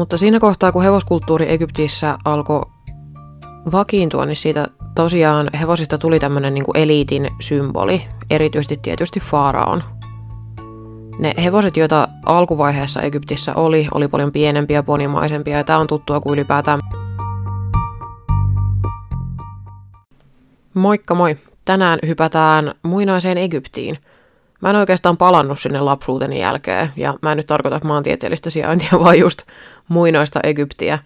Mutta siinä kohtaa, kun hevoskulttuuri Egyptissä alkoi vakiintua, niin siitä tosiaan hevosista tuli tämmöinen niin eliitin symboli, erityisesti tietysti faaraon. Ne hevoset, joita alkuvaiheessa Egyptissä oli, oli paljon pienempiä, ponimaisempia, ja tämä on tuttua kuin ylipäätään. Moikka moi! Tänään hypätään muinaiseen Egyptiin. Mä en oikeastaan palannut sinne lapsuuteni jälkeen, ja mä en nyt tarkoita maantieteellistä sijaintia, vaan just muinoista Egyptiä.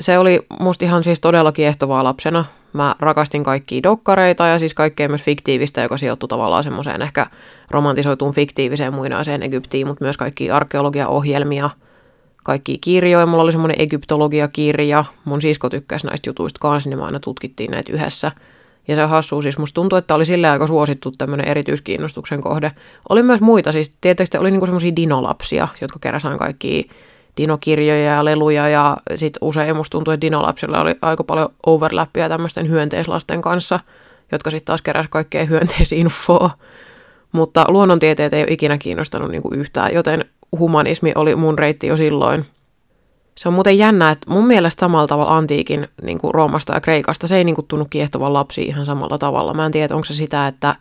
Se oli musta ihan siis todella kiehtovaa lapsena. Mä rakastin kaikkia dokkareita ja siis kaikkea myös fiktiivistä, joka sijoittui tavallaan semmoiseen ehkä romantisoituun fiktiiviseen muinaiseen Egyptiin, mutta myös kaikki arkeologiaohjelmia, kaikki kirjoja. Mulla oli semmoinen egyptologiakirja. Mun sisko tykkäsi näistä jutuista kanssa, niin me aina tutkittiin näitä yhdessä. Ja se on hassua, siis musta tuntuu, että oli sille aika suosittu tämmöinen erityiskiinnostuksen kohde. Oli myös muita, siis tietysti oli niinku semmoisia dinolapsia, jotka keräsään kaikki dinokirjoja ja leluja ja sitten usein musta tuntuu, että dinolapsilla oli aika paljon overlappia tämmöisten hyönteislasten kanssa, jotka sitten taas keräsivät kaikkea hyönteisinfoa. Mutta luonnontieteet ei ole ikinä kiinnostanut niinku yhtään, joten humanismi oli mun reitti jo silloin. Se on muuten jännä, että mun mielestä samalla tavalla antiikin niin kuin Roomasta ja Kreikasta se ei niin kuin tunnu kiehtovan lapsi ihan samalla tavalla. Mä en tiedä, onko se sitä, että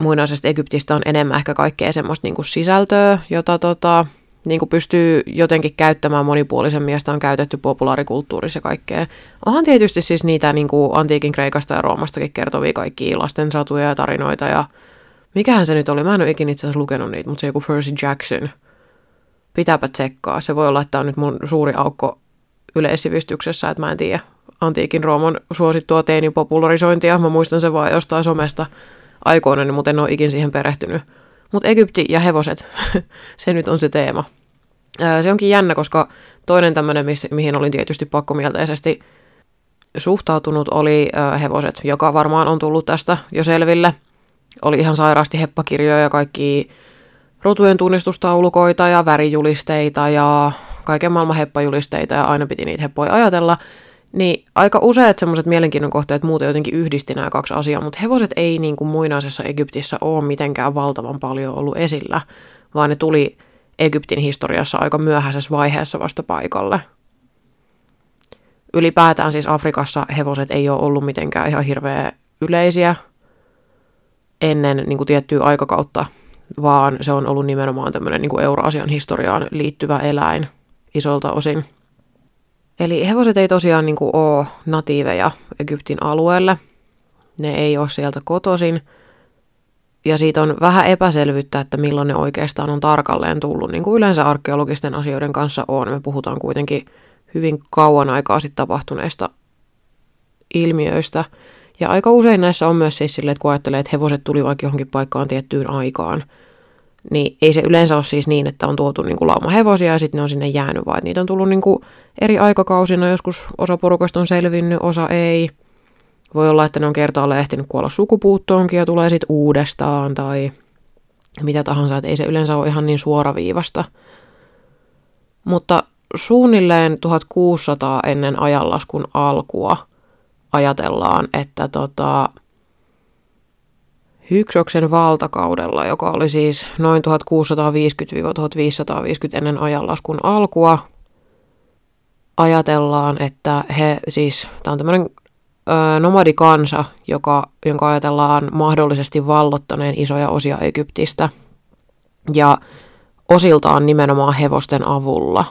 muinaisesta Egyptistä on enemmän ehkä kaikkea semmoista niin kuin sisältöä, jota tota, niin kuin pystyy jotenkin käyttämään monipuolisemmin ja sitä on käytetty populaarikulttuurissa ja kaikkea. Onhan tietysti siis niitä niin kuin antiikin Kreikasta ja Roomastakin kertovia kaikki lastensatuja ja tarinoita ja mikähän se nyt oli, mä en ole ikinä itse asiassa lukenut niitä, mutta se joku Percy Jackson. Pitääpä tsekkaa. Se voi olla, että on nyt mun suuri aukko yleissivistyksessä, että mä en tiedä antiikin Rooman suosittua teinin popularisointia. Mä muistan sen vaan jostain somesta aikoina, mutta en ole ikin siihen perehtynyt. Mutta Egypti ja hevoset, se nyt on se teema. Se onkin jännä, koska toinen tämmöinen, mihin olin tietysti pakkomielteisesti suhtautunut, oli hevoset, joka varmaan on tullut tästä jo selville. Oli ihan sairaasti heppakirjoja ja kaikki rotujen tunnistustaulukoita ja värijulisteita ja kaiken maailman heppajulisteita ja aina piti niitä heppoja ajatella. Niin aika useat semmoiset mielenkiinnon kohteet muuten jotenkin yhdisti nämä kaksi asiaa, mutta hevoset ei niin kuin muinaisessa Egyptissä ole mitenkään valtavan paljon ollut esillä, vaan ne tuli Egyptin historiassa aika myöhäisessä vaiheessa vasta paikalle. Ylipäätään siis Afrikassa hevoset ei ole ollut mitenkään ihan hirveä yleisiä ennen niin kuin tiettyä aikakautta, vaan se on ollut nimenomaan tämmöinen niin kuin Euroasian historiaan liittyvä eläin isolta osin – Eli hevoset ei tosiaan niin kuin ole natiiveja Egyptin alueelle. Ne ei ole sieltä kotosin. Ja siitä on vähän epäselvyyttä, että milloin ne oikeastaan on tarkalleen tullut. Niin kuin yleensä arkeologisten asioiden kanssa on. Me puhutaan kuitenkin hyvin kauan aikaa sitten tapahtuneista ilmiöistä. Ja aika usein näissä on myös siis silleen, että kun ajattelee, että hevoset tuli vaikka johonkin paikkaan tiettyyn aikaan – niin ei se yleensä ole siis niin, että on tuotu niin kuin lauma hevosia ja sitten ne on sinne jäänyt, vaan niitä on tullut niin kuin eri aikakausina. Joskus osa porukasta on selvinnyt, osa ei. Voi olla, että ne on kertaalle ehtinyt kuolla sukupuuttoonkin ja tulee sitten uudestaan tai mitä tahansa, että ei se yleensä ole ihan niin suoraviivasta. Mutta suunnilleen 1600 ennen ajanlaskun alkua ajatellaan, että tota, Hyksoksen valtakaudella, joka oli siis noin 1650-1550 ennen ajanlaskun alkua, ajatellaan, että he siis, tämä on tämmöinen ö, nomadikansa, joka, jonka ajatellaan mahdollisesti vallottaneen isoja osia Egyptistä ja osiltaan nimenomaan hevosten avulla.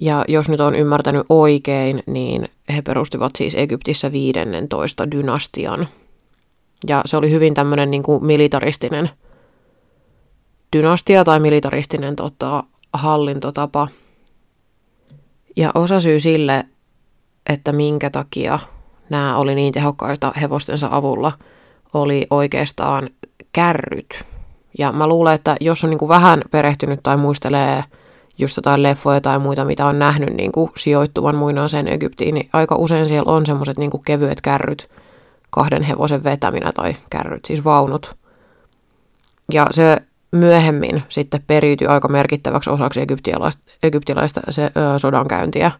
Ja jos nyt on ymmärtänyt oikein, niin he perustivat siis Egyptissä 15 dynastian – ja se oli hyvin tämmöinen niin kuin militaristinen dynastia tai militaristinen tota, hallintotapa. Ja osa syy sille, että minkä takia nämä oli niin tehokkaita hevostensa avulla, oli oikeastaan kärryt. Ja mä luulen, että jos on niin kuin vähän perehtynyt tai muistelee just jotain leffoja tai muita, mitä on nähnyt niin kuin sijoittuvan muinaiseen Egyptiin, niin aika usein siellä on semmoiset niin kevyet kärryt, kahden hevosen vetäminä tai kärryt, siis vaunut. Ja se myöhemmin sitten periytyi aika merkittäväksi osaksi egyptialaista, egyptialaista se, ö, sodankäyntiä,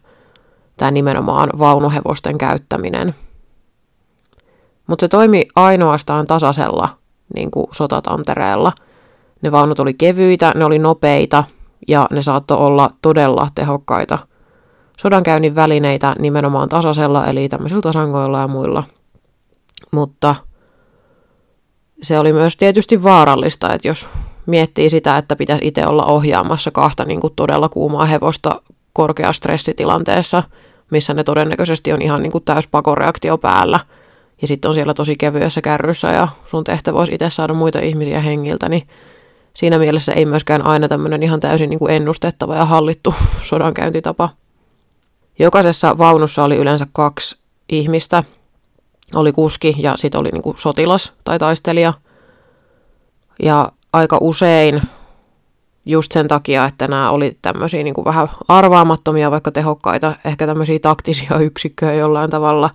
tämä nimenomaan vaunuhevosten käyttäminen. Mutta se toimi ainoastaan tasaisella niin kuin sotatantereella. Ne vaunut oli kevyitä, ne oli nopeita ja ne saattoi olla todella tehokkaita sodankäynnin välineitä nimenomaan tasasella, eli tämmöisillä tasangoilla ja muilla. Mutta se oli myös tietysti vaarallista, että jos miettii sitä, että pitäisi itse olla ohjaamassa kahta niin kuin todella kuumaa hevosta korkeastressitilanteessa, missä ne todennäköisesti on ihan niin kuin täys pakoreaktio päällä, ja sitten on siellä tosi kevyessä kärryssä ja sun tehtävä olisi itse saada muita ihmisiä hengiltä, niin siinä mielessä ei myöskään aina tämmöinen ihan täysin niin kuin ennustettava ja hallittu sodankäyntitapa. Jokaisessa vaunussa oli yleensä kaksi ihmistä, oli kuski ja sitten oli niin kuin sotilas tai taistelija. Ja aika usein just sen takia, että nämä oli tämmöisiä niin kuin vähän arvaamattomia, vaikka tehokkaita, ehkä tämmöisiä taktisia yksikköjä jollain tavalla,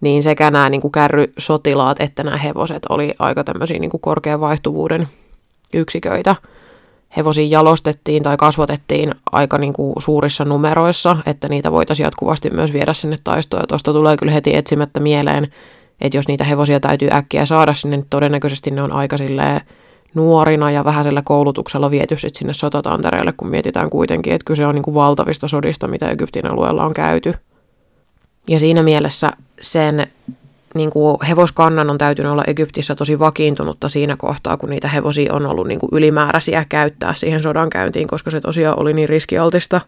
niin sekä nämä niin kuin kärrysotilaat että nämä hevoset oli aika tämmöisiä niin korkean vaihtuvuuden yksiköitä. Hevosia jalostettiin tai kasvatettiin aika niin kuin suurissa numeroissa, että niitä voitaisiin jatkuvasti myös viedä sinne taistoon. Ja tuosta tulee kyllä heti etsimättä mieleen, että jos niitä hevosia täytyy äkkiä saada sinne, niin todennäköisesti ne on aika silleen nuorina ja vähäisellä koulutuksella viety sit sinne sotatantereelle, kun mietitään kuitenkin, että kyse on niin kuin valtavista sodista, mitä Egyptin alueella on käyty. Ja siinä mielessä sen niin kuin hevoskannan on täytynyt olla Egyptissä tosi vakiintunutta siinä kohtaa, kun niitä hevosia on ollut niin kuin ylimääräisiä käyttää siihen sodankäyntiin, koska se tosiaan oli niin riskialtista.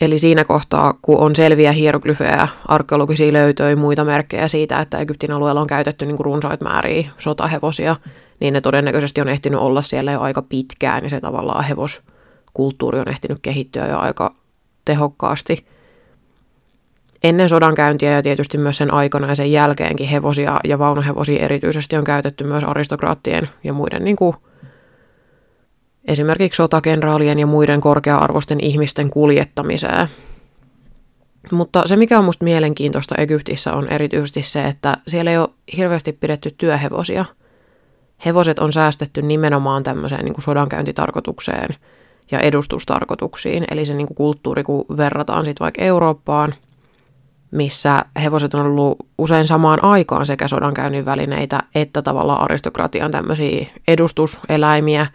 Eli siinä kohtaa, kun on selviä hieroglyfejä, arkeologisia löytöjä, muita merkkejä siitä, että Egyptin alueella on käytetty niin kuin runsaita määriä sotahevosia, niin ne todennäköisesti on ehtinyt olla siellä jo aika pitkään, niin se tavallaan hevoskulttuuri on ehtinyt kehittyä jo aika tehokkaasti. Ennen sodankäyntiä ja tietysti myös sen aikana ja sen jälkeenkin hevosia ja vaunuhevosia erityisesti on käytetty myös aristokraattien ja muiden niin kuin, esimerkiksi sotakenraalien ja muiden korkea-arvoisten ihmisten kuljettamiseen. Mutta se, mikä on musta mielenkiintoista Egyptissä, on erityisesti se, että siellä ei ole hirveästi pidetty työhevosia – hevoset on säästetty nimenomaan tämmöiseen niin kuin sodankäyntitarkoitukseen ja edustustarkoituksiin. Eli se niin kuin kulttuuri, kun verrataan sitten vaikka Eurooppaan, missä hevoset on ollut usein samaan aikaan sekä sodankäynnin välineitä että tavallaan aristokratian tämmöisiä edustuseläimiä,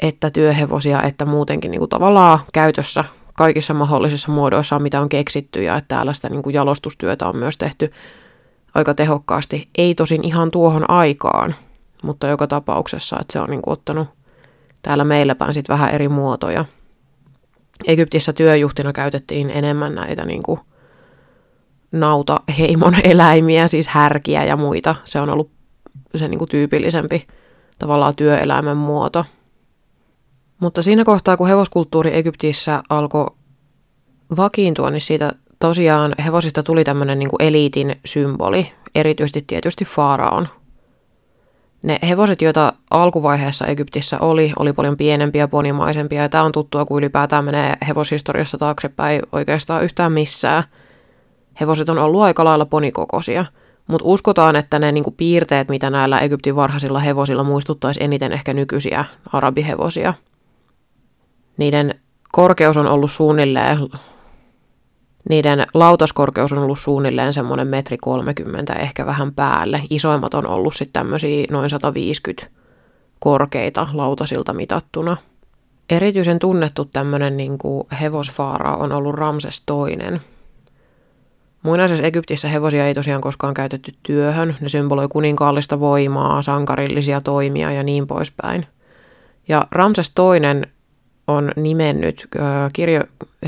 että työhevosia, että muutenkin niin kuin tavallaan käytössä kaikissa mahdollisissa muodoissa, mitä on keksitty ja että täällä sitä niin kuin jalostustyötä on myös tehty aika tehokkaasti. Ei tosin ihan tuohon aikaan, mutta joka tapauksessa, että se on niin kuin ottanut täällä meillä päin sit vähän eri muotoja. Egyptissä työjuhtina käytettiin enemmän näitä niin kuin nautaheimon eläimiä, siis härkiä ja muita. Se on ollut se niin kuin tyypillisempi tavallaan työeläimen muoto. Mutta siinä kohtaa, kun hevoskulttuuri Egyptissä alkoi vakiintua, niin siitä tosiaan hevosista tuli tämmöinen niin eliitin symboli, erityisesti tietysti faaraon ne hevoset, joita alkuvaiheessa Egyptissä oli, oli paljon pienempiä, ponimaisempia, ja tämä on tuttua, kun ylipäätään menee hevoshistoriassa taaksepäin oikeastaan yhtään missään. Hevoset on ollut aika lailla ponikokoisia, mutta uskotaan, että ne niinku piirteet, mitä näillä Egyptin varhaisilla hevosilla muistuttaisi eniten ehkä nykyisiä arabihevosia. Niiden korkeus on ollut suunnilleen niiden lautaskorkeus on ollut suunnilleen semmoinen metri 30, ehkä vähän päälle. Isoimmat on ollut sitten tämmöisiä noin 150 korkeita lautasilta mitattuna. Erityisen tunnettu tämmöinen niin hevosfaara on ollut Ramses toinen. Muinaisessa Egyptissä hevosia ei tosiaan koskaan käytetty työhön. Ne symboloi kuninkaallista voimaa, sankarillisia toimia ja niin poispäin. Ja Ramses toinen on nimennyt äh, kirjo,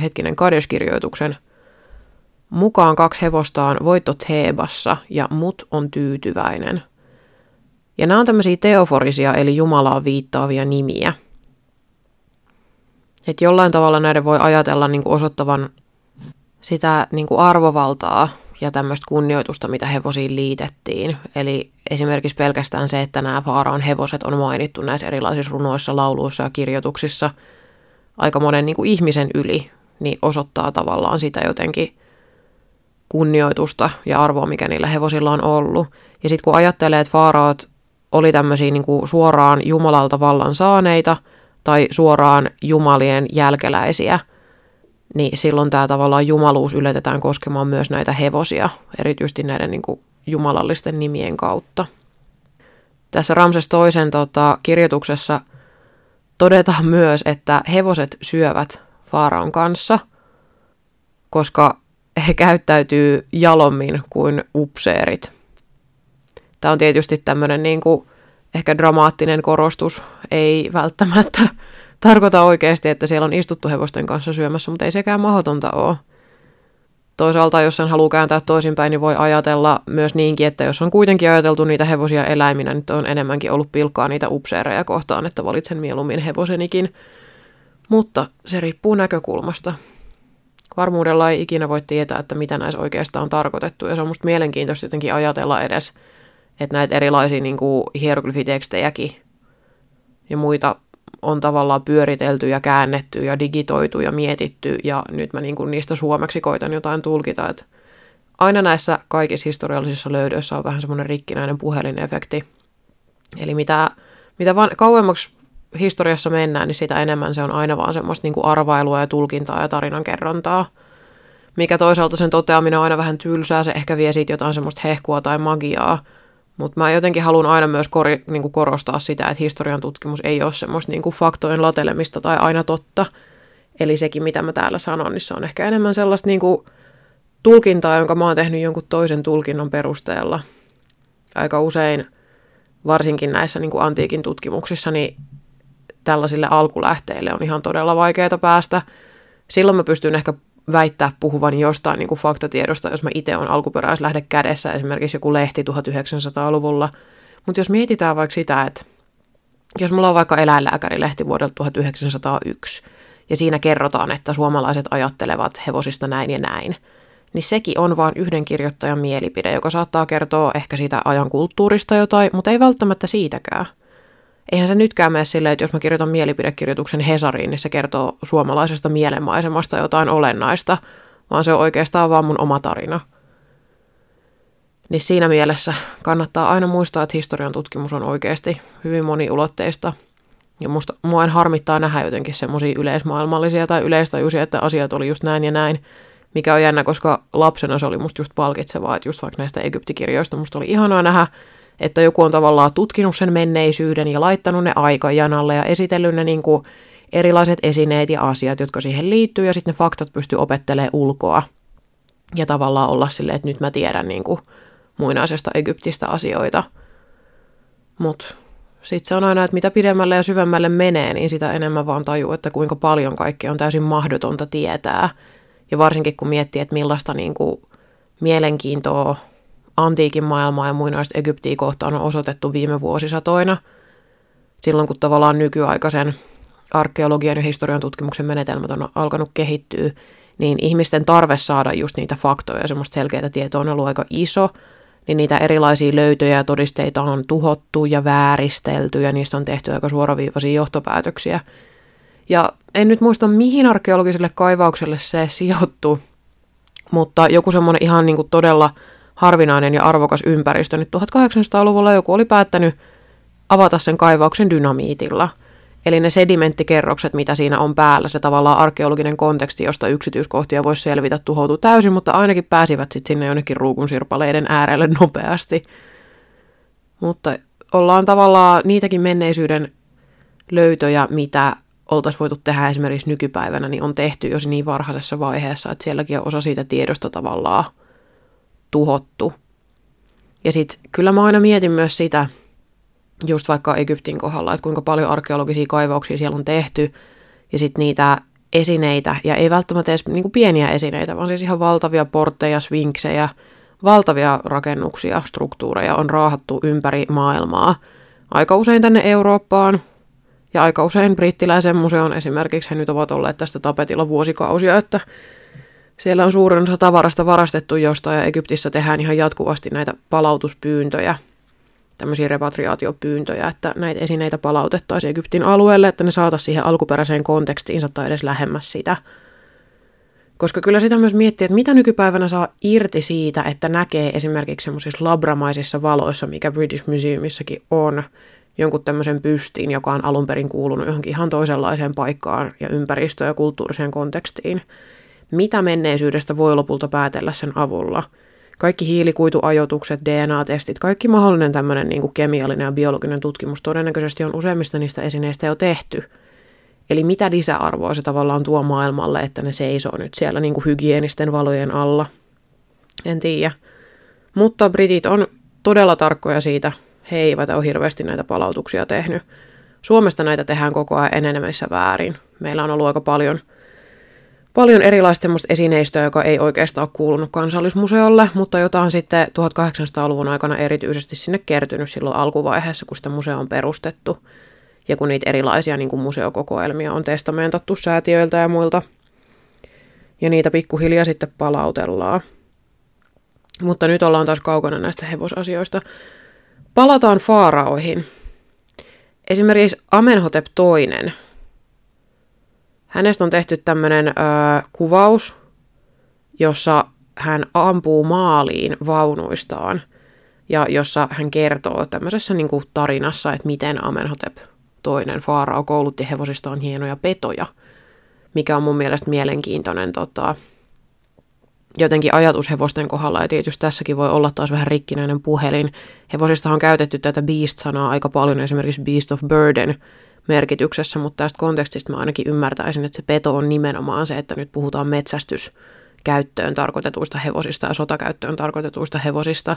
hetkinen Kades-kirjoituksen – Mukaan kaksi hevostaan voitto Thebassa ja mut on tyytyväinen. Ja nämä on tämmöisiä teoforisia eli Jumalaa viittaavia nimiä. Et jollain tavalla näiden voi ajatella niin osoittavan sitä niin kuin arvovaltaa ja tämmöistä kunnioitusta, mitä hevosiin liitettiin. Eli esimerkiksi pelkästään se, että nämä Faaraon hevoset on mainittu näissä erilaisissa runoissa, lauluissa ja kirjoituksissa aika monen niin kuin ihmisen yli, niin osoittaa tavallaan sitä jotenkin kunnioitusta ja arvoa, mikä niillä hevosilla on ollut. Ja sitten kun ajattelee, että faaraat oli tämmöisiä niin kuin suoraan Jumalalta vallan saaneita tai suoraan Jumalien jälkeläisiä, niin silloin tämä tavallaan jumaluus yletetään koskemaan myös näitä hevosia, erityisesti näiden niin kuin jumalallisten nimien kautta. Tässä Ramses toisen tota, kirjoituksessa todetaan myös, että hevoset syövät Faaraon kanssa, koska he käyttäytyy jalommin kuin upseerit. Tämä on tietysti tämmöinen niin kuin ehkä dramaattinen korostus, ei välttämättä tarkoita oikeasti, että siellä on istuttu hevosten kanssa syömässä, mutta ei sekään mahdotonta ole. Toisaalta, jos sen haluaa kääntää toisinpäin, niin voi ajatella myös niinkin, että jos on kuitenkin ajateltu niitä hevosia eläiminä, niin on enemmänkin ollut pilkkaa niitä upseereja kohtaan, että valitsen mieluummin hevosenikin. Mutta se riippuu näkökulmasta. Varmuudella ei ikinä voi tietää, että mitä näissä oikeastaan on tarkoitettu, ja se on musta mielenkiintoista jotenkin ajatella edes, että näitä erilaisia niin kuin hieroglyfitekstejäkin ja muita on tavallaan pyöritelty ja käännetty ja digitoitu ja mietitty ja nyt mä niin kuin niistä suomeksi koitan jotain tulkita, että aina näissä kaikissa historiallisissa löydöissä on vähän semmoinen rikkinäinen puhelinefekti. Eli mitä, mitä vaan kauemmaksi historiassa mennään, niin sitä enemmän se on aina vaan semmoista niin kuin arvailua ja tulkintaa ja tarinankerrontaa. Mikä toisaalta sen toteaminen on aina vähän tylsää, se ehkä vie siitä jotain semmoista hehkua tai magiaa, mutta mä jotenkin haluan aina myös kor- niin kuin korostaa sitä, että historian tutkimus ei ole semmoista niin kuin faktojen latelemista tai aina totta. Eli sekin, mitä mä täällä sanon, niin se on ehkä enemmän sellaista niin kuin tulkintaa, jonka mä oon tehnyt jonkun toisen tulkinnon perusteella. Aika usein, varsinkin näissä niin kuin antiikin tutkimuksissa, niin tällaisille alkulähteille on ihan todella vaikeaa päästä. Silloin mä pystyn ehkä väittää puhuvan jostain niin kuin faktatiedosta, jos mä itse on alkuperäislähde kädessä, esimerkiksi joku lehti 1900-luvulla. Mutta jos mietitään vaikka sitä, että jos mulla on vaikka eläinlääkärilehti vuodelta 1901, ja siinä kerrotaan, että suomalaiset ajattelevat hevosista näin ja näin, niin sekin on vain yhden kirjoittajan mielipide, joka saattaa kertoa ehkä siitä ajan kulttuurista jotain, mutta ei välttämättä siitäkään – eihän se nytkään mene silleen, että jos mä kirjoitan mielipidekirjoituksen Hesariin, niin se kertoo suomalaisesta mielenmaisemasta jotain olennaista, vaan se on oikeastaan vaan mun oma tarina. Niin siinä mielessä kannattaa aina muistaa, että historian tutkimus on oikeasti hyvin moniulotteista. Ja musta, mua en harmittaa nähdä jotenkin semmoisia yleismaailmallisia tai yleistajuisia, että asiat oli just näin ja näin. Mikä on jännä, koska lapsena se oli musta just palkitsevaa, että just vaikka näistä Egyptikirjoista musta oli ihanaa nähdä, että joku on tavallaan tutkinut sen menneisyyden ja laittanut ne aikajanalle ja esitellyt ne niin kuin erilaiset esineet ja asiat, jotka siihen liittyy, ja sitten ne faktat pystyy opettelemaan ulkoa. Ja tavallaan olla silleen, että nyt mä tiedän niin kuin muinaisesta Egyptistä asioita. Mutta sitten se on aina, että mitä pidemmälle ja syvemmälle menee, niin sitä enemmän vaan tajuu, että kuinka paljon kaikkea on täysin mahdotonta tietää. Ja varsinkin kun miettii, että millaista niin kuin mielenkiintoa antiikin maailmaa ja muinaista Egyptiä kohtaan on osoitettu viime vuosisatoina, silloin kun tavallaan nykyaikaisen arkeologian ja historian tutkimuksen menetelmät on alkanut kehittyä, niin ihmisten tarve saada just niitä faktoja ja semmoista selkeää tietoa on ollut aika iso, niin niitä erilaisia löytöjä ja todisteita on tuhottu ja vääristelty ja niistä on tehty aika suoraviivaisia johtopäätöksiä. Ja en nyt muista, mihin arkeologiselle kaivaukselle se sijoittuu, mutta joku semmoinen ihan niin kuin todella harvinainen ja arvokas ympäristö. Nyt 1800-luvulla joku oli päättänyt avata sen kaivauksen dynamiitilla. Eli ne sedimenttikerrokset, mitä siinä on päällä, se tavallaan arkeologinen konteksti, josta yksityiskohtia voisi selvitä, tuhoutuu täysin, mutta ainakin pääsivät sitten sinne jonnekin ruukunsirpaleiden äärelle nopeasti. Mutta ollaan tavallaan niitäkin menneisyyden löytöjä, mitä oltaisiin voitu tehdä esimerkiksi nykypäivänä, niin on tehty jo niin varhaisessa vaiheessa, että sielläkin on osa siitä tiedosta tavallaan tuhottu. Ja sitten kyllä mä aina mietin myös sitä, just vaikka Egyptin kohdalla, että kuinka paljon arkeologisia kaivauksia siellä on tehty, ja sitten niitä esineitä, ja ei välttämättä edes niin kuin pieniä esineitä, vaan siis ihan valtavia portteja, svinksejä, valtavia rakennuksia, struktuureja on raahattu ympäri maailmaa. Aika usein tänne Eurooppaan, ja aika usein brittiläisen museon esimerkiksi he nyt ovat olleet tästä tapetilla vuosikausia, että siellä on suurin osa tavarasta varastettu jostain ja Egyptissä tehdään ihan jatkuvasti näitä palautuspyyntöjä, tämmöisiä repatriaatiopyyntöjä, että näitä esineitä palautettaisiin Egyptin alueelle, että ne saataisiin siihen alkuperäiseen kontekstiinsa tai edes lähemmäs sitä. Koska kyllä sitä myös miettii, että mitä nykypäivänä saa irti siitä, että näkee esimerkiksi semmoisissa labramaisissa valoissa, mikä British Museumissakin on, jonkun tämmöisen pystiin, joka on alun perin kuulunut johonkin ihan toisenlaiseen paikkaan ja ympäristöön ja kulttuuriseen kontekstiin mitä menneisyydestä voi lopulta päätellä sen avulla. Kaikki hiilikuituajoitukset, DNA-testit, kaikki mahdollinen tämmöinen niin kuin kemiallinen ja biologinen tutkimus todennäköisesti on useimmista niistä esineistä jo tehty. Eli mitä lisäarvoa se tavallaan tuo maailmalle, että ne seisoo nyt siellä niin kuin hygienisten valojen alla. En tiedä. Mutta britit on todella tarkkoja siitä. He eivät ole hirveästi näitä palautuksia tehnyt. Suomesta näitä tehdään koko ajan enenemässä väärin. Meillä on ollut aika paljon, paljon erilaista esineistöä, joka ei oikeastaan kuulunut kansallismuseolle, mutta jota on sitten 1800-luvun aikana erityisesti sinne kertynyt silloin alkuvaiheessa, kun sitä museo on perustettu. Ja kun niitä erilaisia niin kuin museokokoelmia on testamentattu säätiöiltä ja muilta. Ja niitä pikkuhiljaa sitten palautellaan. Mutta nyt ollaan taas kaukana näistä hevosasioista. Palataan faaraoihin. Esimerkiksi Amenhotep II. Hänestä on tehty tämmöinen kuvaus, jossa hän ampuu maaliin vaunuistaan ja jossa hän kertoo tämmöisessä niin kuin tarinassa, että miten Amenhotep toinen Faarao koulutti hevosistaan hienoja petoja, mikä on mun mielestä mielenkiintoinen tota, jotenkin ajatus hevosten kohdalla, ja tietysti tässäkin voi olla taas vähän rikkinäinen puhelin. Hevosista on käytetty tätä beast-sanaa aika paljon, esimerkiksi beast of burden merkityksessä, mutta tästä kontekstista mä ainakin ymmärtäisin, että se peto on nimenomaan se, että nyt puhutaan metsästyskäyttöön tarkoitetuista hevosista ja sotakäyttöön tarkoitetuista hevosista.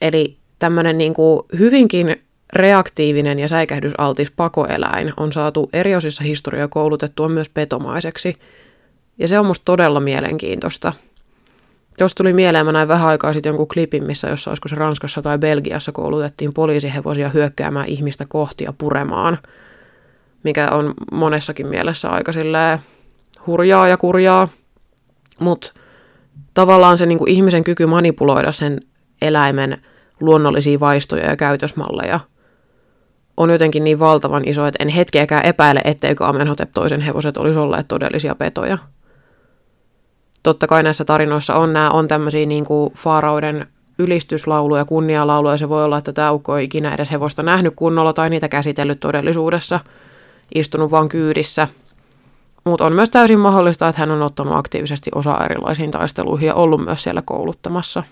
Eli tämmöinen niin kuin hyvinkin reaktiivinen ja säikähdysaltis pakoeläin on saatu eri osissa historiaa koulutettua myös petomaiseksi – ja se on musta todella mielenkiintoista. Tuosta tuli mieleen, mä näin vähän aikaa sitten jonkun klipin, missä jossa olisiko se Ranskassa tai Belgiassa koulutettiin poliisihevosia hyökkäämään ihmistä kohti ja puremaan, mikä on monessakin mielessä aika hurjaa ja kurjaa. Mutta tavallaan se niinku ihmisen kyky manipuloida sen eläimen luonnollisia vaistoja ja käytösmalleja on jotenkin niin valtavan iso, että en hetkeäkään epäile, etteikö Amenhotep toisen hevoset olisi olleet todellisia petoja totta kai näissä tarinoissa on nämä on tämmöisiä niin kuin faarauden ylistyslauluja, kunnialauluja. Se voi olla, että tämä ukko ei ikinä edes hevosta nähnyt kunnolla tai niitä käsitellyt todellisuudessa, istunut vaan kyydissä. Mutta on myös täysin mahdollista, että hän on ottanut aktiivisesti osaa erilaisiin taisteluihin ja ollut myös siellä kouluttamassa.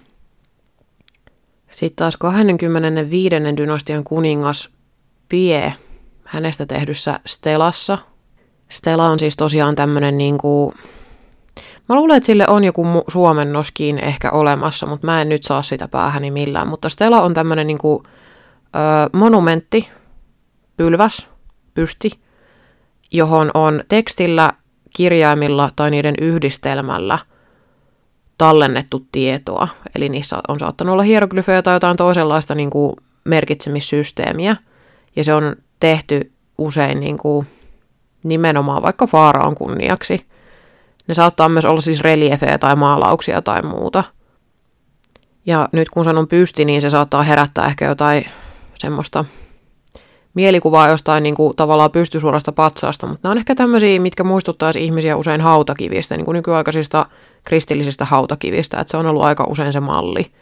Sitten taas 25. dynastian kuningas Pie, hänestä tehdyssä Stelassa. Stella on siis tosiaan tämmöinen niin kuin Mä luulen, että sille on joku suomennoskin ehkä olemassa, mutta mä en nyt saa sitä päähäni millään. Mutta Stella on tämmöinen niinku, ö, monumentti, pylväs, pysti, johon on tekstillä, kirjaimilla tai niiden yhdistelmällä tallennettu tietoa. Eli niissä on saattanut olla hieroglyfejä tai jotain toisenlaista niin kuin merkitsemissysteemiä. Ja se on tehty usein niin kuin nimenomaan vaikka Faaraan kunniaksi. Ne saattaa myös olla siis reliefejä tai maalauksia tai muuta. Ja nyt kun sanon pysti, niin se saattaa herättää ehkä jotain semmoista mielikuvaa jostain niin kuin, tavallaan pystysuorasta patsaasta, mutta nämä on ehkä tämmöisiä, mitkä muistuttaisi ihmisiä usein hautakivistä, niin kuin nykyaikaisista kristillisistä hautakivistä, että se on ollut aika usein se malli.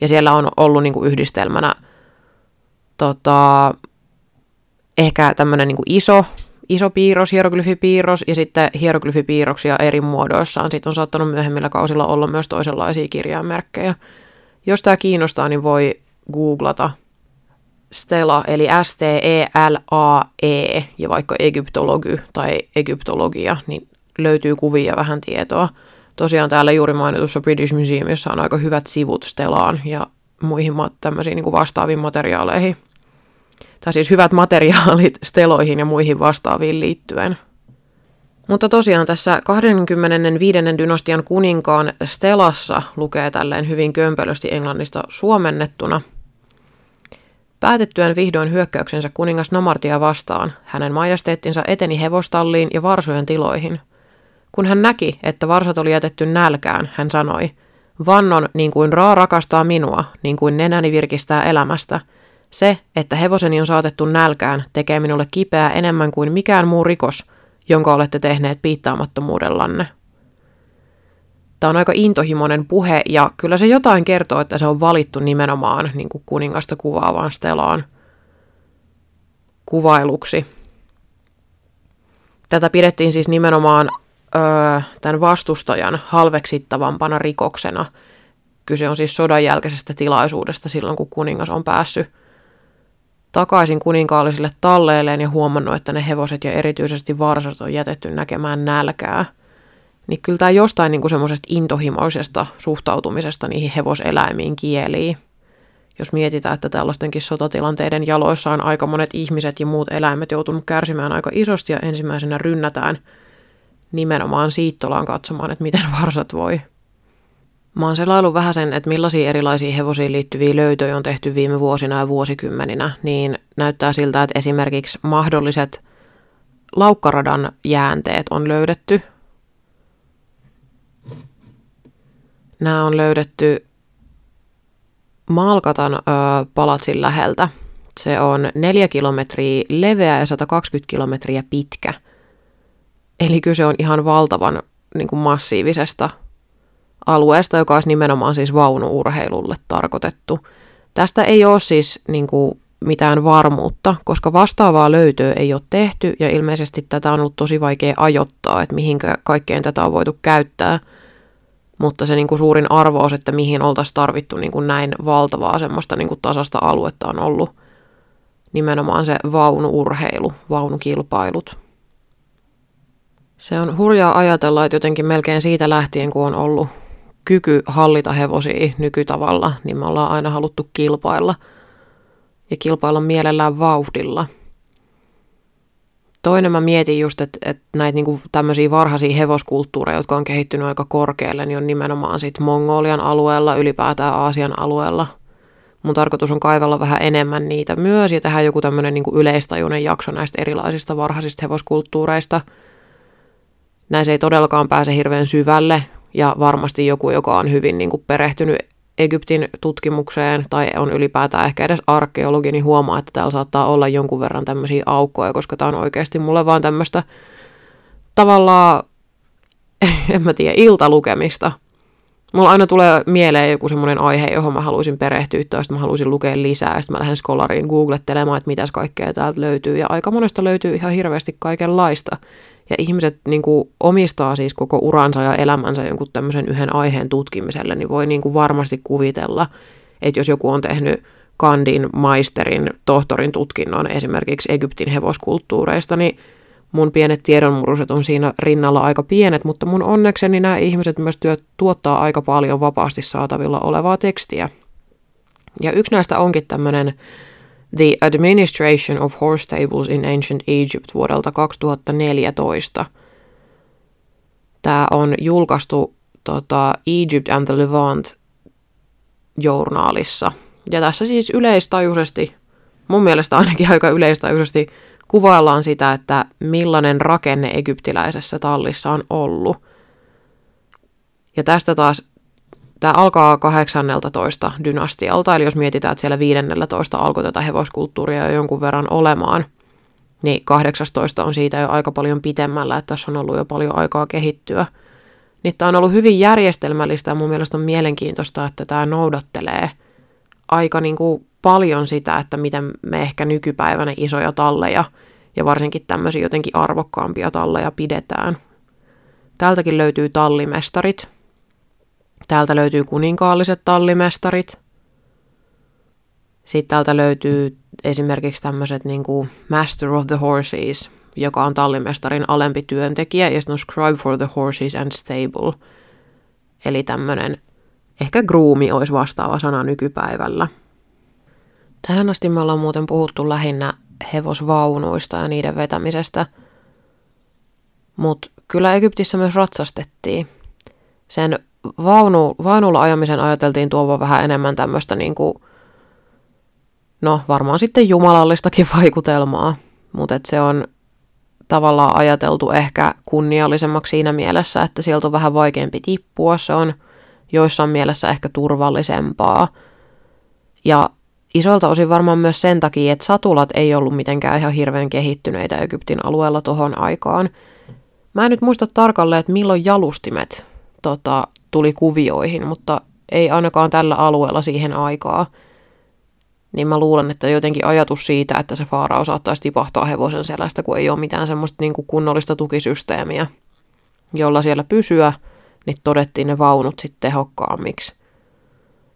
Ja siellä on ollut niin kuin yhdistelmänä tota, ehkä tämmöinen niin iso iso piirros, hieroglyfipiirros ja sitten hieroglyfipiirroksia eri muodoissaan. Sitten on saattanut myöhemmillä kausilla olla myös toisenlaisia kirjainmerkkejä. Jos tämä kiinnostaa, niin voi googlata Stela, eli S-T-E-L-A-E, ja vaikka egyptology tai egyptologia, niin löytyy kuvia vähän tietoa. Tosiaan täällä juuri mainitussa British Museumissa on aika hyvät sivut Stelaan ja muihin tämmöisiin niin vastaaviin materiaaleihin tai siis hyvät materiaalit steloihin ja muihin vastaaviin liittyen. Mutta tosiaan tässä 25. dynastian kuninkaan Stelassa lukee tälleen hyvin kömpelösti englannista suomennettuna. Päätettyään vihdoin hyökkäyksensä kuningas Namartia vastaan, hänen majesteettinsa eteni hevostalliin ja varsojen tiloihin. Kun hän näki, että varsat oli jätetty nälkään, hän sanoi, Vannon niin kuin Raa rakastaa minua, niin kuin nenäni virkistää elämästä – se, että hevoseni on saatettu nälkään, tekee minulle kipeää enemmän kuin mikään muu rikos, jonka olette tehneet piittaamattomuudellanne. Tämä on aika intohimoinen puhe ja kyllä se jotain kertoo, että se on valittu nimenomaan niin kuin kuningasta kuvaavaan stelaan kuvailuksi. Tätä pidettiin siis nimenomaan öö, tämän vastustajan halveksittavampana rikoksena. Kyse on siis sodan jälkeisestä tilaisuudesta silloin, kun kuningas on päässyt takaisin kuninkaallisille talleilleen ja huomannut, että ne hevoset ja erityisesti varsat on jätetty näkemään nälkää. Niin kyllä tämä jostain niin semmoisesta intohimoisesta suhtautumisesta niihin hevoseläimiin kieliin. Jos mietitään, että tällaistenkin sotatilanteiden jaloissa on aika monet ihmiset ja muut eläimet joutunut kärsimään aika isosti ja ensimmäisenä rynnätään nimenomaan siittolaan katsomaan, että miten varsat voi. Mä oon selailu vähän sen, että millaisia erilaisia hevosiin liittyviä löytöjä on tehty viime vuosina ja vuosikymmeninä, niin näyttää siltä, että esimerkiksi mahdolliset laukkaradan jäänteet on löydetty. Nämä on löydetty Malkatan ö, palatsin läheltä. Se on 4 kilometriä leveä ja 120 kilometriä pitkä. Eli kyse on ihan valtavan niin kuin massiivisesta alueesta, joka olisi nimenomaan siis vaunuurheilulle tarkoitettu. Tästä ei ole siis niin kuin, mitään varmuutta, koska vastaavaa löytöä ei ole tehty ja ilmeisesti tätä on ollut tosi vaikea ajoittaa, että mihin kaikkeen tätä on voitu käyttää. Mutta se niin kuin suurin arvous, että mihin oltaisiin tarvittu niin kuin näin valtavaa semmoista niin kuin tasasta aluetta on ollut nimenomaan se vaunuurheilu, vaunukilpailut. Se on hurjaa ajatella, että jotenkin melkein siitä lähtien, kun on ollut kyky hallita hevosia nykytavalla, niin me ollaan aina haluttu kilpailla. Ja kilpailla mielellään vauhdilla. Toinen mä mietin just, että, että näitä niin tämmöisiä varhaisia hevoskulttuureja, jotka on kehittynyt aika korkealle, niin on nimenomaan sit Mongolian alueella, ylipäätään Aasian alueella. Mun tarkoitus on kaivella vähän enemmän niitä myös ja tehdä joku tämmöinen niin yleistajuinen jakso näistä erilaisista varhaisista hevoskulttuureista. Näissä ei todellakaan pääse hirveän syvälle, ja varmasti joku, joka on hyvin niin kuin perehtynyt Egyptin tutkimukseen tai on ylipäätään ehkä edes arkeologi, niin huomaa, että täällä saattaa olla jonkun verran tämmöisiä aukkoja, koska tämä on oikeasti mulle vaan tämmöistä tavallaan, en mä tiedä, iltalukemista. Mulla aina tulee mieleen joku semmoinen aihe, johon mä haluaisin perehtyä, tai mä haluaisin lukea lisää, ja sitten mä lähden skolariin googlettelemaan, että mitäs kaikkea täältä löytyy, ja aika monesta löytyy ihan hirveästi kaikenlaista. Ja ihmiset niin kuin, omistaa siis koko uransa ja elämänsä jonkun tämmöisen yhden aiheen tutkimiselle, niin voi niin kuin, varmasti kuvitella, että jos joku on tehnyt kandin, maisterin, tohtorin tutkinnon esimerkiksi Egyptin hevoskulttuureista, niin mun pienet tiedonmuruset on siinä rinnalla aika pienet, mutta mun onnekseni nämä ihmiset myös työt, tuottaa aika paljon vapaasti saatavilla olevaa tekstiä. Ja yksi näistä onkin tämmöinen The Administration of Horse Stables in Ancient Egypt vuodelta 2014. Tämä on julkaistu tota, Egypt and the Levant journaalissa. Ja tässä siis yleistajuisesti, mun mielestä ainakin aika yleistajuisesti, kuvaillaan sitä, että millainen rakenne egyptiläisessä tallissa on ollut. Ja tästä taas Tämä alkaa 18 dynastialta, eli jos mietitään, että siellä 15 alkoi tätä hevoskulttuuria jo jonkun verran olemaan, niin 18 on siitä jo aika paljon pitemmällä, että tässä on ollut jo paljon aikaa kehittyä. Niin tämä on ollut hyvin järjestelmällistä ja mun mielestä on mielenkiintoista, että tämä noudattelee aika niin kuin paljon sitä, että miten me ehkä nykypäivänä isoja talleja ja varsinkin tämmöisiä jotenkin arvokkaampia talleja pidetään. Täältäkin löytyy tallimestarit, Täältä löytyy kuninkaalliset tallimestarit. Sitten täältä löytyy esimerkiksi tämmöiset niin kuin Master of the Horses, joka on tallimestarin alempi työntekijä, ja sitten on Scribe for the Horses and Stable. Eli tämmöinen, ehkä groomi olisi vastaava sana nykypäivällä. Tähän asti me ollaan muuten puhuttu lähinnä hevosvaunuista ja niiden vetämisestä, mutta kyllä Egyptissä myös ratsastettiin. Sen vaunu, vaunulla ajamisen ajateltiin tuovan vähän enemmän tämmöistä niin kuin, no varmaan sitten jumalallistakin vaikutelmaa, mutta se on tavallaan ajateltu ehkä kunniallisemmaksi siinä mielessä, että sieltä on vähän vaikeampi tippua, se on joissain mielessä ehkä turvallisempaa. Ja isolta osin varmaan myös sen takia, että satulat ei ollut mitenkään ihan hirveän kehittyneitä Egyptin alueella tohon aikaan. Mä en nyt muista tarkalleen, että milloin jalustimet tota, tuli kuvioihin, mutta ei ainakaan tällä alueella siihen aikaa. Niin mä luulen, että jotenkin ajatus siitä, että se faarao saattaisi tipahtaa hevosen selästä, kun ei ole mitään semmoista niin kuin kunnollista tukisysteemiä, jolla siellä pysyä, niin todettiin ne vaunut sitten tehokkaammiksi.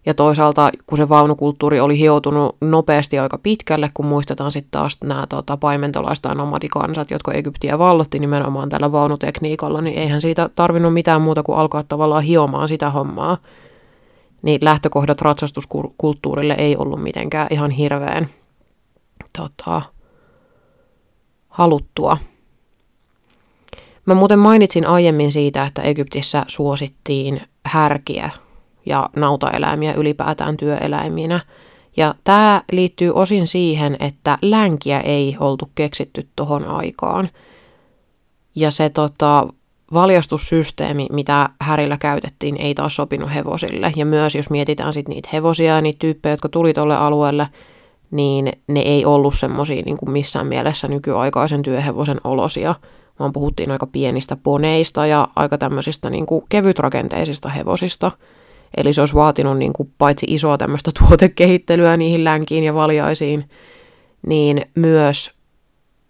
Ja toisaalta, kun se vaunukulttuuri oli hioutunut nopeasti aika pitkälle, kun muistetaan sitten taas nämä tota, paimentolaiset nomadikansat, jotka Egyptiä vallotti nimenomaan tällä vaunutekniikalla, niin eihän siitä tarvinnut mitään muuta kuin alkaa tavallaan hiomaan sitä hommaa. Niin lähtökohdat ratsastuskulttuurille ei ollut mitenkään ihan hirveän tota, haluttua. Mä muuten mainitsin aiemmin siitä, että Egyptissä suosittiin härkiä ja nautaeläimiä ylipäätään työeläiminä. Ja tämä liittyy osin siihen, että länkiä ei oltu keksitty tuohon aikaan. Ja se tota, valjastussysteemi, mitä härillä käytettiin, ei taas sopinut hevosille. Ja myös jos mietitään sit niitä hevosia ja niitä tyyppejä, jotka tuli tuolle alueelle, niin ne ei ollut semmoisia niin kuin missään mielessä nykyaikaisen työhevosen olosia, vaan puhuttiin aika pienistä poneista ja aika tämmöisistä niin kuin kevytrakenteisista hevosista – Eli se olisi vaatinut niin kuin paitsi isoa tämmöistä tuotekehittelyä niihin länkiin ja valjaisiin, niin myös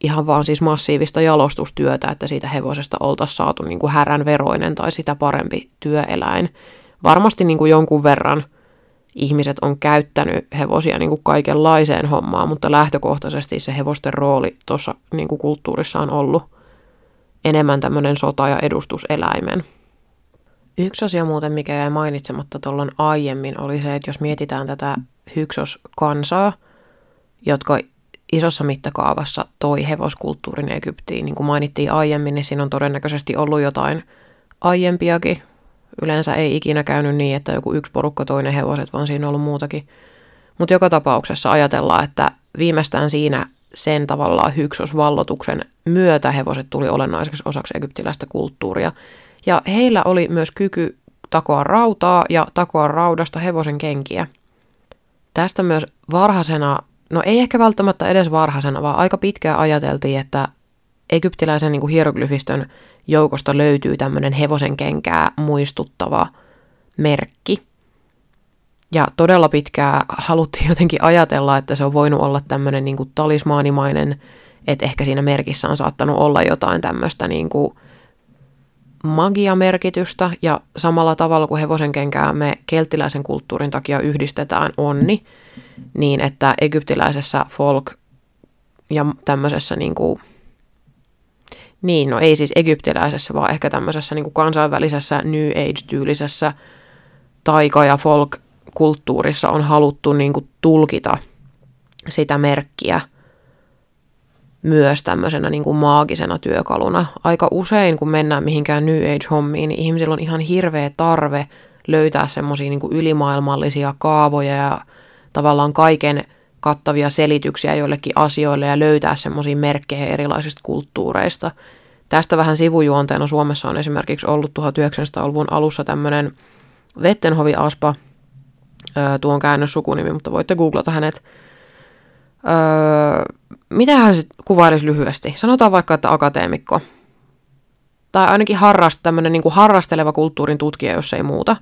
ihan vaan siis massiivista jalostustyötä, että siitä hevosesta oltaisiin saatu niin kuin härän veroinen tai sitä parempi työeläin. Varmasti niin kuin jonkun verran ihmiset on käyttänyt hevosia niin kuin kaikenlaiseen hommaan, mutta lähtökohtaisesti se hevosten rooli tuossa niin kulttuurissa on ollut enemmän tämmöinen sota- ja edustuseläimen. Yksi asia muuten, mikä jäi mainitsematta tuolloin aiemmin, oli se, että jos mietitään tätä hyksoskansaa, jotka isossa mittakaavassa toi hevoskulttuurin Egyptiin, niin kuin mainittiin aiemmin, niin siinä on todennäköisesti ollut jotain aiempiakin. Yleensä ei ikinä käynyt niin, että joku yksi porukka toinen hevoset, vaan siinä on ollut muutakin. Mutta joka tapauksessa ajatellaan, että viimeistään siinä sen tavallaan hyksosvallotuksen myötä hevoset tuli olennaiseksi osaksi egyptiläistä kulttuuria. Ja heillä oli myös kyky takoa rautaa ja takoa raudasta hevosen kenkiä. Tästä myös varhaisena, no ei ehkä välttämättä edes varhaisena, vaan aika pitkään ajateltiin, että egyptiläisen niin kuin hieroglyfistön joukosta löytyy tämmöinen hevosen kenkää muistuttava merkki. Ja todella pitkään haluttiin jotenkin ajatella, että se on voinut olla tämmöinen niin kuin talismaanimainen, että ehkä siinä merkissä on saattanut olla jotain tämmöistä niin kuin magiamerkitystä ja samalla tavalla kuin hevosen kenkää me kelttiläisen kulttuurin takia yhdistetään onni, niin että egyptiläisessä folk ja tämmöisessä niin kuin, niin, no ei siis egyptiläisessä, vaan ehkä tämmöisessä niin kuin kansainvälisessä New Age-tyylisessä taika- ja folk-kulttuurissa on haluttu niin kuin tulkita sitä merkkiä – myös tämmöisenä niin kuin maagisena työkaluna. Aika usein, kun mennään mihinkään New Age-hommiin, niin ihmisillä on ihan hirveä tarve löytää semmoisia niin ylimaailmallisia kaavoja ja tavallaan kaiken kattavia selityksiä joillekin asioille ja löytää semmoisia merkkejä erilaisista kulttuureista. Tästä vähän sivujuonteena Suomessa on esimerkiksi ollut 1900-luvun alussa tämmöinen Vettenhovi Aspa, tuon käännös sukunimi, mutta voitte googlata hänet, Öö, mitä hän sitten kuvailisi lyhyesti? Sanotaan vaikka, että akateemikko. Tai ainakin harrast, tämmöinen niin harrasteleva kulttuurin tutkija, jos ei muuta.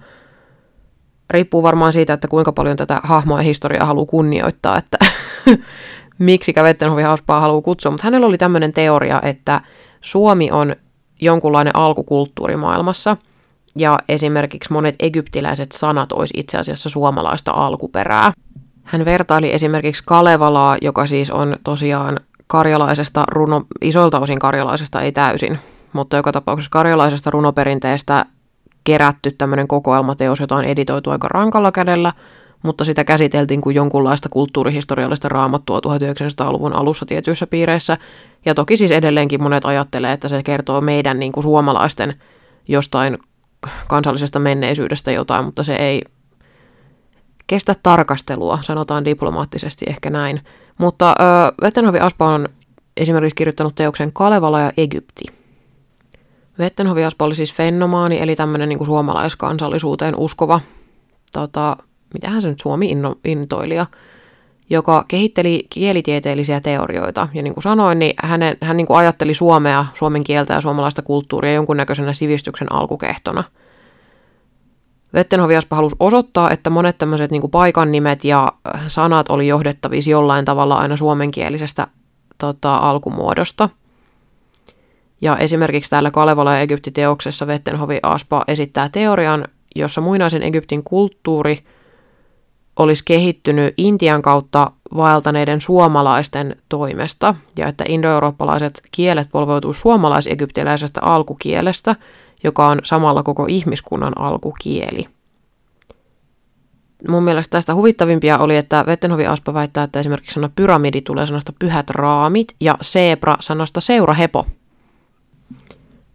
Riippuu varmaan siitä, että kuinka paljon tätä hahmoa ja historiaa haluaa kunnioittaa, että miksi Vettenhovi Hauspaa haluaa kutsua. Mutta hänellä oli tämmöinen teoria, että Suomi on jonkunlainen alkukulttuuri maailmassa, ja esimerkiksi monet egyptiläiset sanat olisi itse asiassa suomalaista alkuperää. Hän vertaili esimerkiksi Kalevalaa, joka siis on tosiaan karjalaisesta runo, isolta osin karjalaisesta, ei täysin, mutta joka tapauksessa karjalaisesta runoperinteestä kerätty tämmöinen kokoelmateos, jota on editoitu aika rankalla kädellä, mutta sitä käsiteltiin kuin jonkunlaista kulttuurihistoriallista raamattua 1900-luvun alussa tietyissä piireissä. Ja toki siis edelleenkin monet ajattelee, että se kertoo meidän niin kuin suomalaisten jostain kansallisesta menneisyydestä jotain, mutta se ei kestä tarkastelua, sanotaan diplomaattisesti ehkä näin. Mutta ö, Vettenhovi Aspa on esimerkiksi kirjoittanut teoksen Kalevala ja Egypti. Vettenhovi Aspa oli siis fenomaani, eli tämmöinen niin suomalaiskansallisuuteen uskova, tota, mitähän se nyt Suomi-intoilija, joka kehitteli kielitieteellisiä teorioita. Ja niin kuin sanoin, niin hänen, hän niin kuin ajatteli suomea, suomen kieltä ja suomalaista kulttuuria jonkunnäköisenä sivistyksen alkukehtona – Vettenhoviaspa halusi osoittaa, että monet tämmöiset niin paikan nimet ja sanat oli johdettavissa jollain tavalla aina suomenkielisestä tota, alkumuodosta. Ja esimerkiksi täällä Kalevala ja Egypti-teoksessa Vettenhovi Aspa esittää teorian, jossa muinaisen Egyptin kulttuuri olisi kehittynyt Intian kautta vaeltaneiden suomalaisten toimesta ja että indoeurooppalaiset kielet polveutuu suomalais-egyptiläisestä alkukielestä, joka on samalla koko ihmiskunnan alkukieli. Mun mielestä tästä huvittavimpia oli, että Vettenhovi Aspa väittää, että esimerkiksi sana pyramidi tulee sanasta pyhät raamit ja zebra sanasta seurahepo.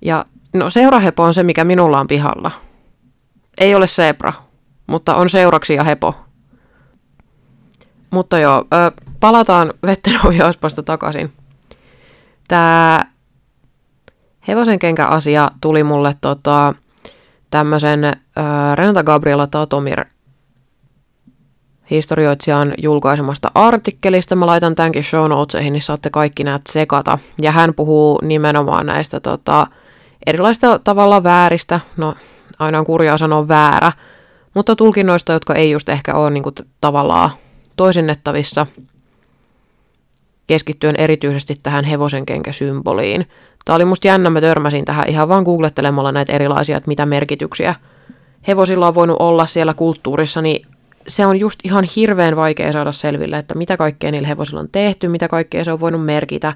Ja no seurahepo on se, mikä minulla on pihalla. Ei ole zebra, mutta on seuraksi ja hepo. Mutta joo, ö, palataan Vettenhovi-Aspasta takaisin. Tämä hevosen kenkä asia tuli mulle tota, tämmöisen Renata Gabriela Tatomir historioitsijan julkaisemasta artikkelista. Mä laitan tämänkin show notesihin, niin saatte kaikki näet sekata. Ja hän puhuu nimenomaan näistä tota, erilaista tavalla vääristä, no aina on kurjaa sanoa väärä, mutta tulkinnoista, jotka ei just ehkä ole niin kuin, tavallaan toisennettavissa, keskittyen erityisesti tähän hevosen kenkäsymboliin. Tämä oli musta jännä, mä törmäsin tähän ihan vaan googlettelemalla näitä erilaisia, että mitä merkityksiä hevosilla on voinut olla siellä kulttuurissa, niin se on just ihan hirveän vaikea saada selville, että mitä kaikkea niillä hevosilla on tehty, mitä kaikkea se on voinut merkitä,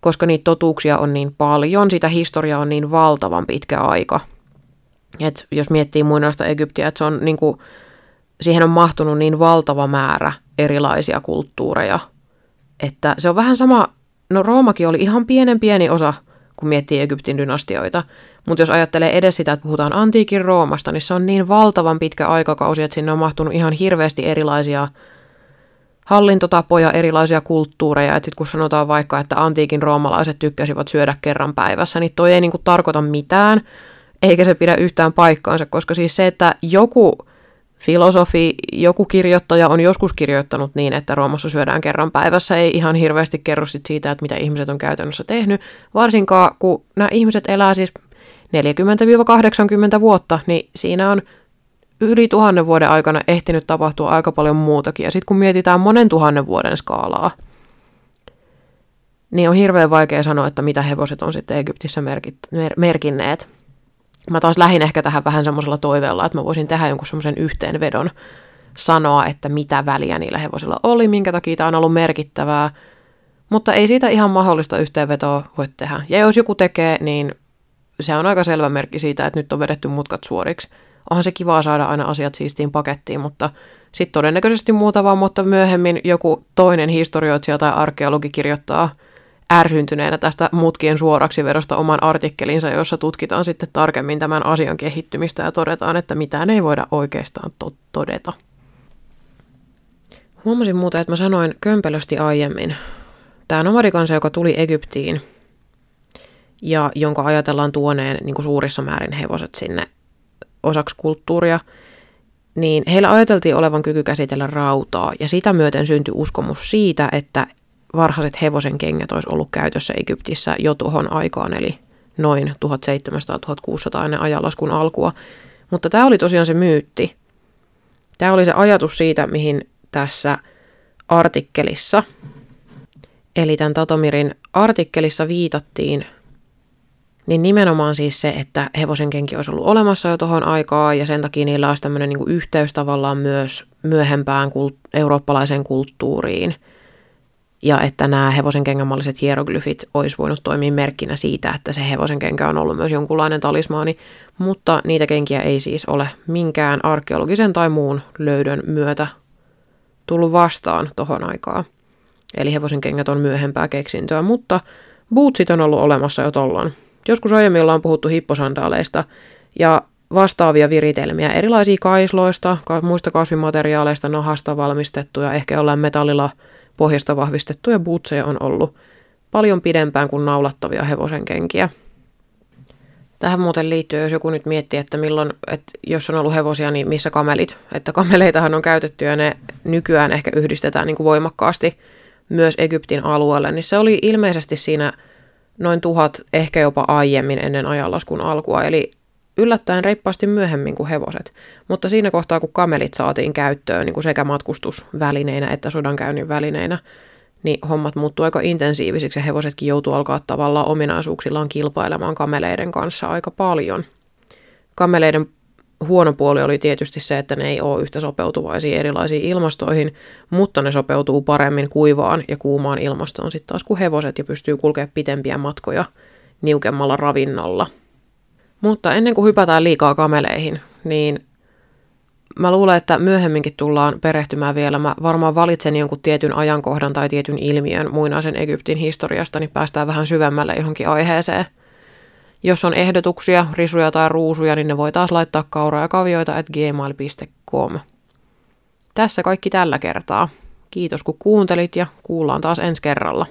koska niitä totuuksia on niin paljon, sitä historiaa on niin valtavan pitkä aika. Et jos miettii muinaista Egyptiä, että se on niin kuin, siihen on mahtunut niin valtava määrä erilaisia kulttuureja, että se on vähän sama, no Roomakin oli ihan pienen pieni osa, kun miettii Egyptin dynastioita, mutta jos ajattelee edes sitä, että puhutaan antiikin Roomasta, niin se on niin valtavan pitkä aikakausi, että sinne on mahtunut ihan hirveästi erilaisia hallintotapoja, erilaisia kulttuureja. Että sitten kun sanotaan vaikka, että antiikin roomalaiset tykkäsivät syödä kerran päivässä, niin toi ei niinku tarkoita mitään, eikä se pidä yhtään paikkaansa, koska siis se, että joku filosofi, joku kirjoittaja on joskus kirjoittanut niin, että Roomassa syödään kerran päivässä, ei ihan hirveästi kerro sit siitä, että mitä ihmiset on käytännössä tehnyt, varsinkaan kun nämä ihmiset elää siis 40-80 vuotta, niin siinä on yli tuhannen vuoden aikana ehtinyt tapahtua aika paljon muutakin. Ja sitten kun mietitään monen tuhannen vuoden skaalaa, niin on hirveän vaikea sanoa, että mitä hevoset on sitten Egyptissä merkit, mer, merkinneet. Mä taas lähdin ehkä tähän vähän semmoisella toiveella, että mä voisin tehdä jonkun semmoisen yhteenvedon sanoa, että mitä väliä niillä hevosilla oli, minkä takia tämä on ollut merkittävää. Mutta ei siitä ihan mahdollista yhteenvetoa voi tehdä. Ja jos joku tekee, niin se on aika selvä merkki siitä, että nyt on vedetty mutkat suoriksi. Onhan se kivaa saada aina asiat siistiin pakettiin, mutta sitten todennäköisesti muutama mutta myöhemmin joku toinen historioitsija tai arkeologi kirjoittaa ärsyntyneenä tästä mutkien suoraksi vedosta oman artikkelinsa, jossa tutkitaan sitten tarkemmin tämän asian kehittymistä ja todetaan, että mitään ei voida oikeastaan to- todeta. Huomasin muuten, että mä sanoin kömpelösti aiemmin. Tämä nomadikansa, joka tuli Egyptiin ja jonka ajatellaan tuoneen niin kuin suurissa määrin hevoset sinne osaksi kulttuuria, niin heillä ajateltiin olevan kyky käsitellä rautaa, ja sitä myöten syntyi uskomus siitä, että varhaiset hevosen kengät olisi ollut käytössä Egyptissä jo tuohon aikaan, eli noin 1700-1600 ennen ajanlaskun alkua. Mutta tämä oli tosiaan se myytti. Tämä oli se ajatus siitä, mihin tässä artikkelissa, eli tämän Tatomirin artikkelissa viitattiin niin nimenomaan siis se, että hevosen kenki olisi ollut olemassa jo tuohon aikaan ja sen takia niillä olisi tämmöinen niin yhteys tavallaan myös myöhempään kult- eurooppalaiseen kulttuuriin. Ja että nämä hevosen kengänmalliset hieroglyfit olisi voinut toimia merkkinä siitä, että se hevosen kenkä on ollut myös jonkunlainen talismaani, mutta niitä kenkiä ei siis ole minkään arkeologisen tai muun löydön myötä tullut vastaan tuohon aikaan. Eli hevosen kengät on myöhempää keksintöä, mutta bootsit on ollut olemassa jo tollon. Joskus aiemmin ollaan puhuttu hipposandaaleista ja vastaavia viritelmiä erilaisia kaisloista, muista kasvimateriaaleista, nahasta valmistettuja, ehkä jollain metallilla pohjasta vahvistettuja bootseja on ollut paljon pidempään kuin naulattavia hevosen kenkiä. Tähän muuten liittyy, jos joku nyt miettii, että milloin, että jos on ollut hevosia, niin missä kamelit. Että kameleitahan on käytetty ja ne nykyään ehkä yhdistetään niin kuin voimakkaasti myös Egyptin alueelle, niin se oli ilmeisesti siinä noin tuhat, ehkä jopa aiemmin ennen ajanlaskun alkua, eli yllättäen reippaasti myöhemmin kuin hevoset. Mutta siinä kohtaa, kun kamelit saatiin käyttöön niin kuin sekä matkustusvälineinä että sodankäynnin välineinä, niin hommat muuttuu aika intensiivisiksi ja hevosetkin joutuu alkaa tavallaan ominaisuuksillaan kilpailemaan kameleiden kanssa aika paljon. Kameleiden Huono puoli oli tietysti se, että ne ei ole yhtä sopeutuvaisia erilaisiin ilmastoihin, mutta ne sopeutuu paremmin kuivaan ja kuumaan ilmastoon sitten taas kuin hevoset ja pystyy kulkemaan pitempiä matkoja niukemmalla ravinnolla. Mutta ennen kuin hypätään liikaa kameleihin, niin mä luulen, että myöhemminkin tullaan perehtymään vielä. Mä varmaan valitsen jonkun tietyn ajankohdan tai tietyn ilmiön muinaisen Egyptin historiasta, niin päästään vähän syvemmälle johonkin aiheeseen. Jos on ehdotuksia, risuja tai ruusuja, niin ne voi taas laittaa kauraa ja kavioita at gmail.com. Tässä kaikki tällä kertaa. Kiitos kun kuuntelit ja kuullaan taas ensi kerralla.